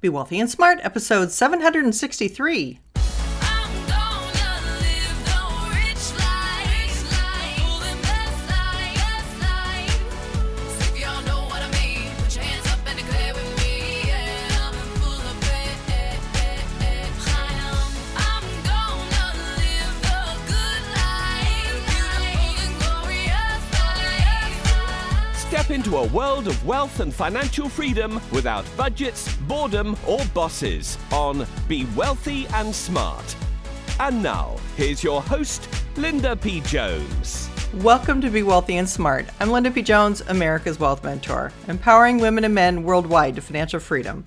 Be Wealthy and Smart, episode 763. World of wealth and financial freedom without budgets, boredom, or bosses on Be Wealthy and Smart. And now, here's your host, Linda P. Jones. Welcome to Be Wealthy and Smart. I'm Linda P. Jones, America's Wealth Mentor, empowering women and men worldwide to financial freedom.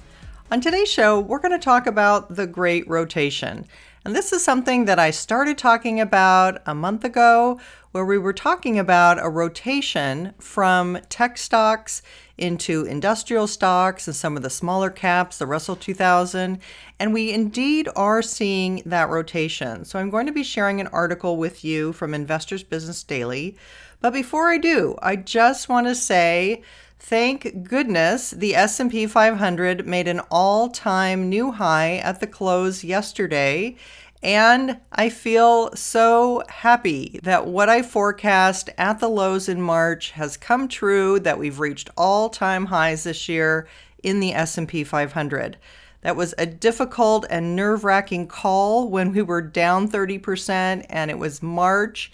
On today's show, we're going to talk about the Great Rotation. And this is something that I started talking about a month ago, where we were talking about a rotation from tech stocks into industrial stocks and some of the smaller caps, the Russell 2000. And we indeed are seeing that rotation. So I'm going to be sharing an article with you from Investors Business Daily. But before I do, I just want to say thank goodness the S&P 500 made an all-time new high at the close yesterday. And I feel so happy that what I forecast at the lows in March has come true that we've reached all-time highs this year in the S&P 500. That was a difficult and nerve-wracking call when we were down 30% and it was March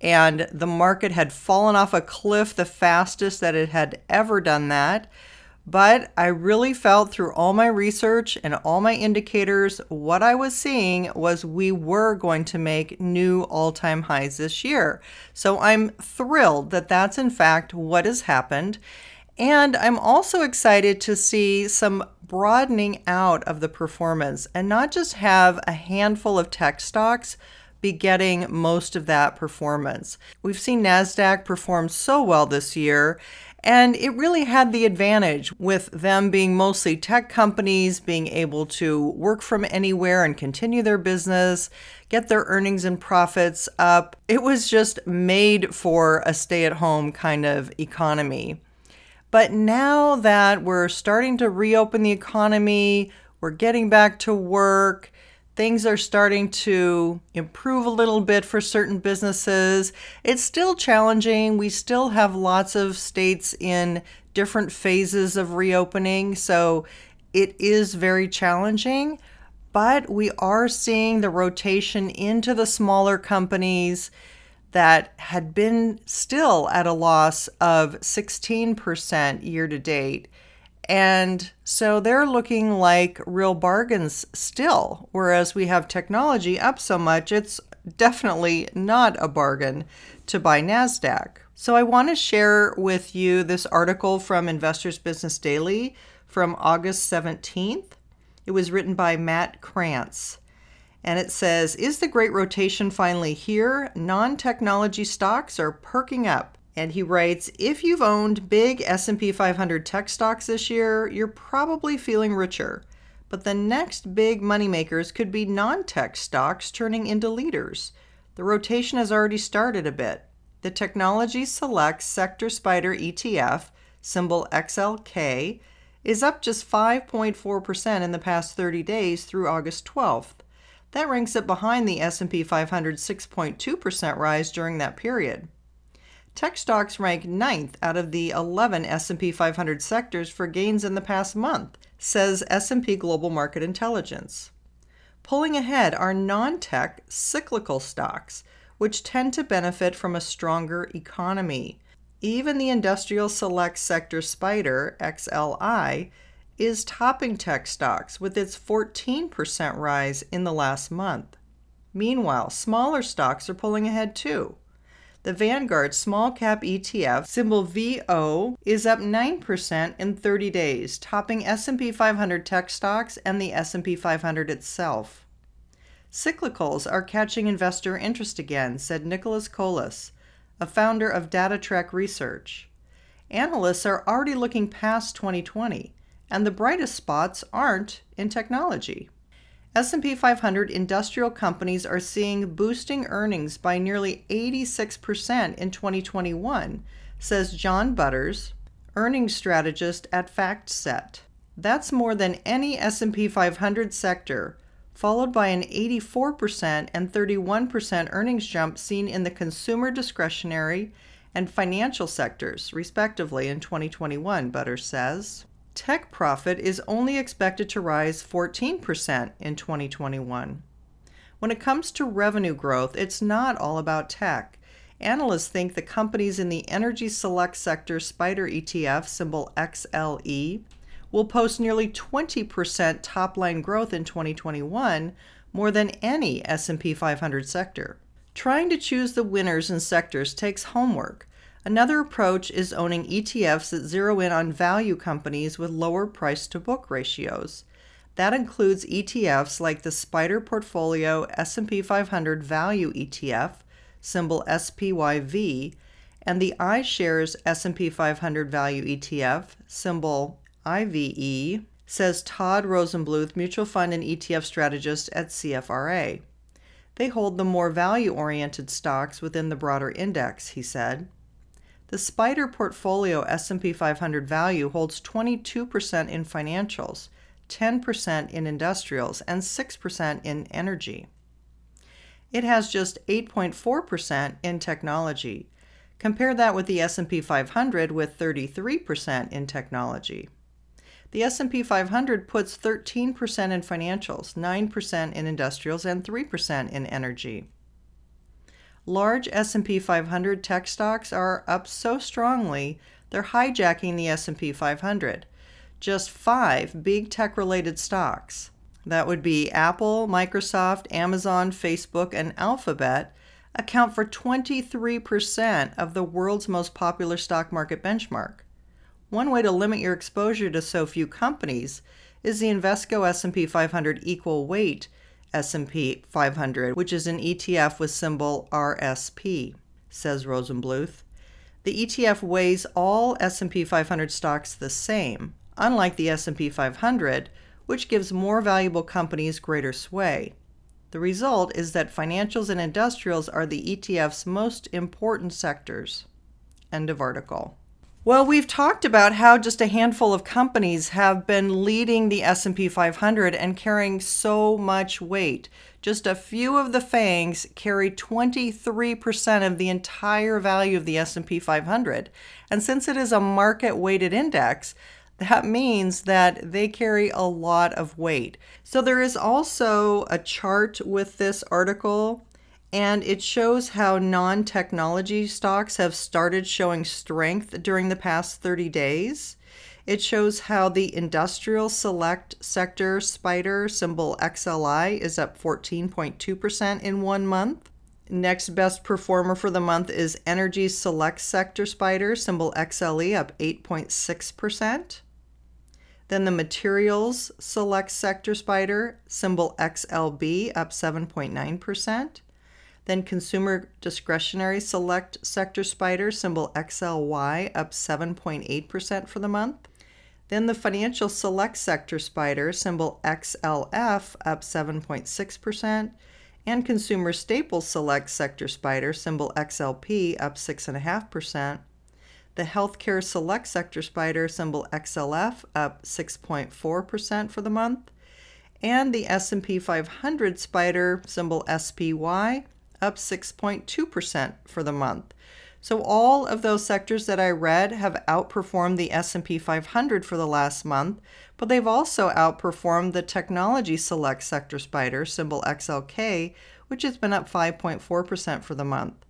and the market had fallen off a cliff the fastest that it had ever done that. But I really felt through all my research and all my indicators, what I was seeing was we were going to make new all time highs this year. So I'm thrilled that that's in fact what has happened. And I'm also excited to see some broadening out of the performance and not just have a handful of tech stocks be getting most of that performance. We've seen NASDAQ perform so well this year, and it really had the advantage with them being mostly tech companies, being able to work from anywhere and continue their business, get their earnings and profits up. It was just made for a stay at home kind of economy. But now that we're starting to reopen the economy, we're getting back to work, things are starting to improve a little bit for certain businesses. It's still challenging. We still have lots of states in different phases of reopening, so it is very challenging. But we are seeing the rotation into the smaller companies that had been still at a loss of 16% year to date. And so they're looking like real bargains still, whereas we have technology up so much, it's definitely not a bargain to buy NASDAQ. So I want to share with you this article from Investors Business Daily from August 17th. It was written by Matt Krantz. And it says, Is the great rotation finally here? Non technology stocks are perking up. And he writes, if you've owned big S&P 500 tech stocks this year, you're probably feeling richer. But the next big moneymakers could be non-tech stocks turning into leaders. The rotation has already started a bit. The Technology Select Sector Spider ETF, symbol XLK, is up just 5.4% in the past 30 days through August 12th. That ranks it behind the S&P 500's 6.2% rise during that period. Tech stocks rank ninth out of the 11 S&P 500 sectors for gains in the past month, says S&P Global Market Intelligence. Pulling ahead are non-tech cyclical stocks, which tend to benefit from a stronger economy. Even the Industrial Select Sector Spider, XLI, is topping tech stocks with its 14% rise in the last month. Meanwhile, smaller stocks are pulling ahead too. The Vanguard Small Cap ETF, symbol VO, is up 9% in 30 days, topping S&P 500 tech stocks and the S&P 500 itself. Cyclicals are catching investor interest again, said Nicholas Colas, a founder of DataTrek Research. Analysts are already looking past 2020, and the brightest spots aren't in technology. S&P 500 industrial companies are seeing boosting earnings by nearly 86% in 2021, says John Butters, earnings strategist at FactSet. That's more than any S&P 500 sector, followed by an 84% and 31% earnings jump seen in the consumer discretionary and financial sectors, respectively, in 2021, Butters says. Tech profit is only expected to rise 14% in 2021. When it comes to revenue growth, it's not all about tech. Analysts think the companies in the energy select sector SPDR ETF, symbol XLE, will post nearly 20% top-line growth in 2021, more than any S&P 500 sector. Trying to choose the winners in sectors takes homework. Another approach is owning ETFs that zero in on value companies with lower price to book ratios. That includes ETFs like the Spider Portfolio S&P 500 Value ETF, symbol SPYV, and the iShares S&P 500 Value ETF, symbol IVE, says Todd Rosenbluth, mutual fund and ETF strategist at CFRA. They hold the more value-oriented stocks within the broader index, he said. The Spider Portfolio S&P 500 Value holds 22% in financials, 10% in industrials, and 6% in energy. It has just 8.4% in technology. Compare that with the S&P 500 with 33% in technology. The S&P 500 puts 13% in financials, 9% in industrials, and 3% in energy. Large S&P 500 tech stocks are up so strongly they're hijacking the S&P 500. Just 5 big tech-related stocks. That would be Apple, Microsoft, Amazon, Facebook, and Alphabet account for 23% of the world's most popular stock market benchmark. One way to limit your exposure to so few companies is the Invesco S&P 500 Equal Weight S&P 500, which is an ETF with symbol RSP, says Rosenbluth. The ETF weighs all S&P 500 stocks the same, unlike the S&P 500, which gives more valuable companies greater sway. The result is that financials and industrials are the ETF's most important sectors. End of article. Well, we've talked about how just a handful of companies have been leading the S&P 500 and carrying so much weight. Just a few of the fangs carry 23% of the entire value of the S&P 500. And since it is a market weighted index, that means that they carry a lot of weight. So there is also a chart with this article and it shows how non technology stocks have started showing strength during the past 30 days. It shows how the industrial select sector spider symbol XLI is up 14.2% in one month. Next best performer for the month is energy select sector spider symbol XLE up 8.6%. Then the materials select sector spider symbol XLB up 7.9%. Then consumer discretionary select sector spider symbol XLY up 7.8% for the month. Then the financial select sector spider symbol XLF up 7.6%. And consumer staples select sector spider symbol XLP up 6.5%. The healthcare select sector spider symbol XLF up 6.4% for the month. And the S&P 500 spider symbol SPY up 6.2% for the month. So all of those sectors that I read have outperformed the S&P 500 for the last month, but they've also outperformed the technology select sector spider symbol XLK, which has been up 5.4% for the month.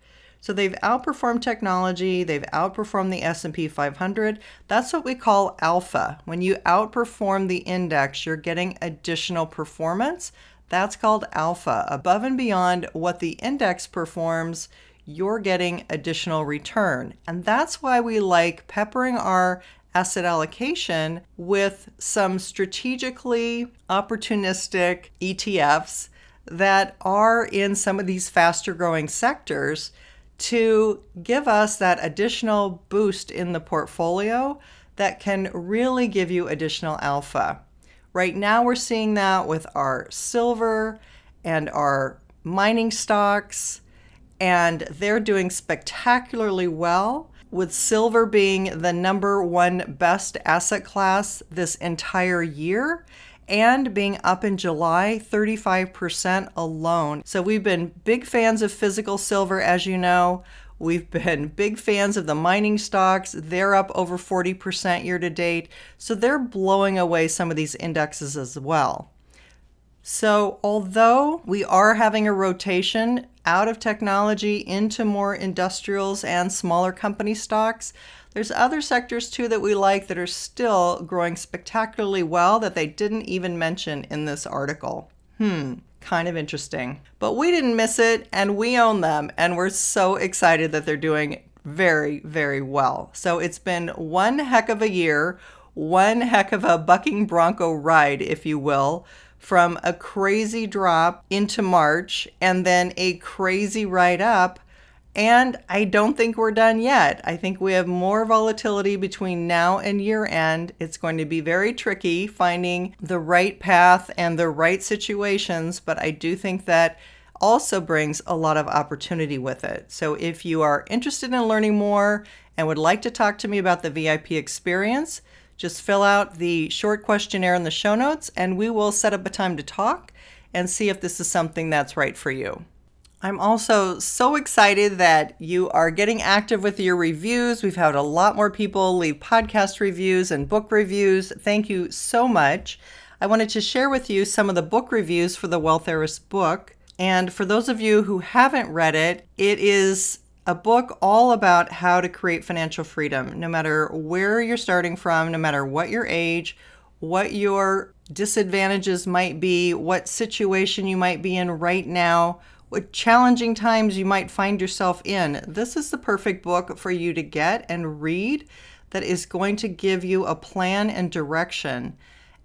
So they've outperformed technology, they've outperformed the S&P 500. That's what we call alpha. When you outperform the index, you're getting additional performance. That's called alpha. Above and beyond what the index performs, you're getting additional return. And that's why we like peppering our asset allocation with some strategically opportunistic ETFs that are in some of these faster growing sectors to give us that additional boost in the portfolio that can really give you additional alpha. Right now, we're seeing that with our silver and our mining stocks, and they're doing spectacularly well. with silver being the number one best asset class this entire year and being up in July 35% alone. So we've been big fans of physical silver, as you know. We've been big fans of the mining stocks. They're up over 40% year to date. So they're blowing away some of these indexes as well. So, although we are having a rotation out of technology into more industrials and smaller company stocks, there's other sectors too that we like that are still growing spectacularly well that they didn't even mention in this article. Hmm, kind of interesting. But we didn't miss it and we own them and we're so excited that they're doing very, very well. So, it's been one heck of a year, one heck of a bucking bronco ride, if you will from a crazy drop into March and then a crazy ride up. And I don't think we're done yet. I think we have more volatility between now and year end. It's going to be very tricky finding the right path and the right situations, but I do think that also brings a lot of opportunity with it. So if you are interested in learning more and would like to talk to me about the VIP experience, just fill out the short questionnaire in the show notes and we will set up a time to talk and see if this is something that's right for you. I'm also so excited that you are getting active with your reviews. We've had a lot more people leave podcast reviews and book reviews. Thank you so much. I wanted to share with you some of the book reviews for the Wealth Heiress book. And for those of you who haven't read it, it is a book all about how to create financial freedom, no matter where you're starting from, no matter what your age, what your disadvantages might be, what situation you might be in right now, what challenging times you might find yourself in. This is the perfect book for you to get and read that is going to give you a plan and direction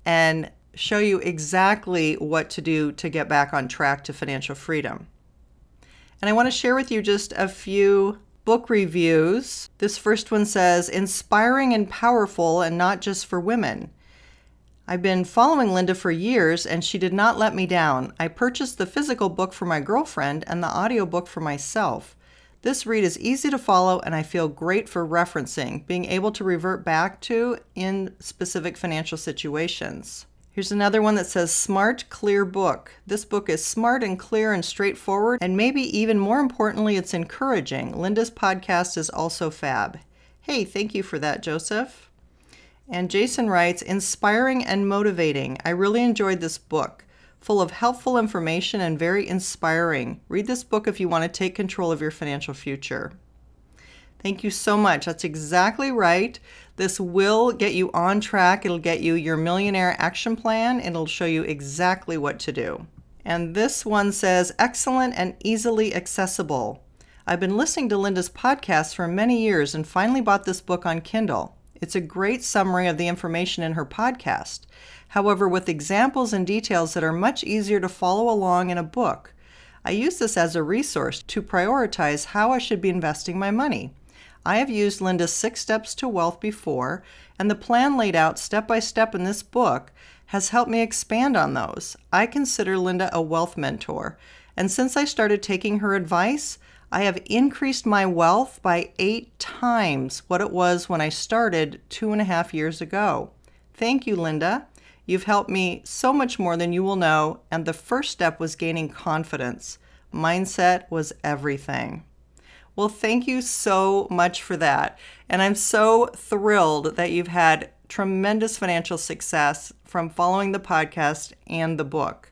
and show you exactly what to do to get back on track to financial freedom. And I want to share with you just a few book reviews. This first one says, inspiring and powerful, and not just for women. I've been following Linda for years, and she did not let me down. I purchased the physical book for my girlfriend and the audiobook for myself. This read is easy to follow, and I feel great for referencing, being able to revert back to in specific financial situations. Here's another one that says Smart, Clear Book. This book is smart and clear and straightforward, and maybe even more importantly, it's encouraging. Linda's podcast is also fab. Hey, thank you for that, Joseph. And Jason writes Inspiring and motivating. I really enjoyed this book. Full of helpful information and very inspiring. Read this book if you want to take control of your financial future. Thank you so much. That's exactly right. This will get you on track. It'll get you your millionaire action plan. It'll show you exactly what to do. And this one says excellent and easily accessible. I've been listening to Linda's podcast for many years and finally bought this book on Kindle. It's a great summary of the information in her podcast. However, with examples and details that are much easier to follow along in a book. I use this as a resource to prioritize how I should be investing my money. I have used Linda's Six Steps to Wealth before, and the plan laid out step by step in this book has helped me expand on those. I consider Linda a wealth mentor, and since I started taking her advice, I have increased my wealth by eight times what it was when I started two and a half years ago. Thank you, Linda. You've helped me so much more than you will know, and the first step was gaining confidence. Mindset was everything. Well, thank you so much for that. And I'm so thrilled that you've had tremendous financial success from following the podcast and the book.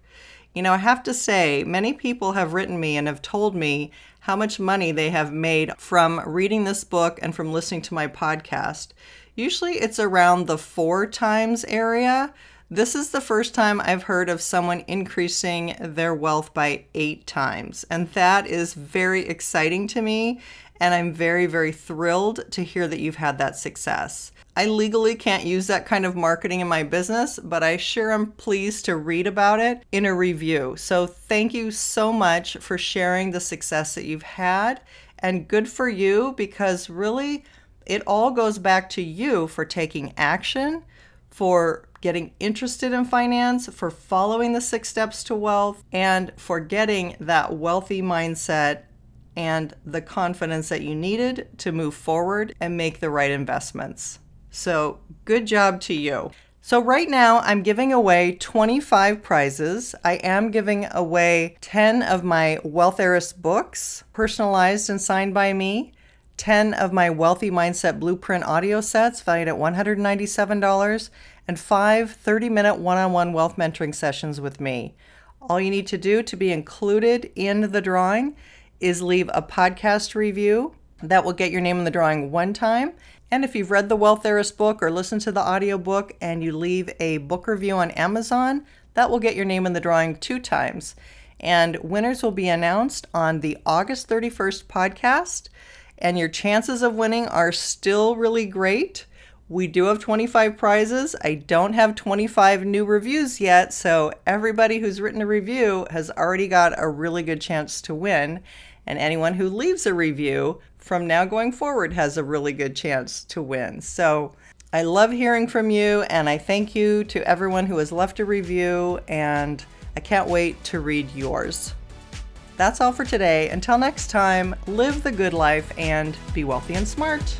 You know, I have to say, many people have written me and have told me how much money they have made from reading this book and from listening to my podcast. Usually it's around the four times area. This is the first time I've heard of someone increasing their wealth by eight times. And that is very exciting to me. And I'm very, very thrilled to hear that you've had that success. I legally can't use that kind of marketing in my business, but I sure am pleased to read about it in a review. So thank you so much for sharing the success that you've had. And good for you because really it all goes back to you for taking action, for getting interested in finance, for following the six steps to wealth, and for getting that wealthy mindset and the confidence that you needed to move forward and make the right investments. So, good job to you. So, right now, I'm giving away 25 prizes. I am giving away 10 of my Wealth Heiress books, personalized and signed by me, 10 of my Wealthy Mindset Blueprint audio sets valued at $197, and five 30 minute one on one wealth mentoring sessions with me. All you need to do to be included in the drawing is leave a podcast review. That will get your name in the drawing one time. And if you've read the Wealth Heiress book or listened to the audiobook and you leave a book review on Amazon, that will get your name in the drawing two times. And winners will be announced on the August 31st podcast. And your chances of winning are still really great. We do have 25 prizes. I don't have 25 new reviews yet, so everybody who's written a review has already got a really good chance to win. And anyone who leaves a review from now going forward has a really good chance to win. So I love hearing from you, and I thank you to everyone who has left a review, and I can't wait to read yours. That's all for today. Until next time, live the good life and be wealthy and smart.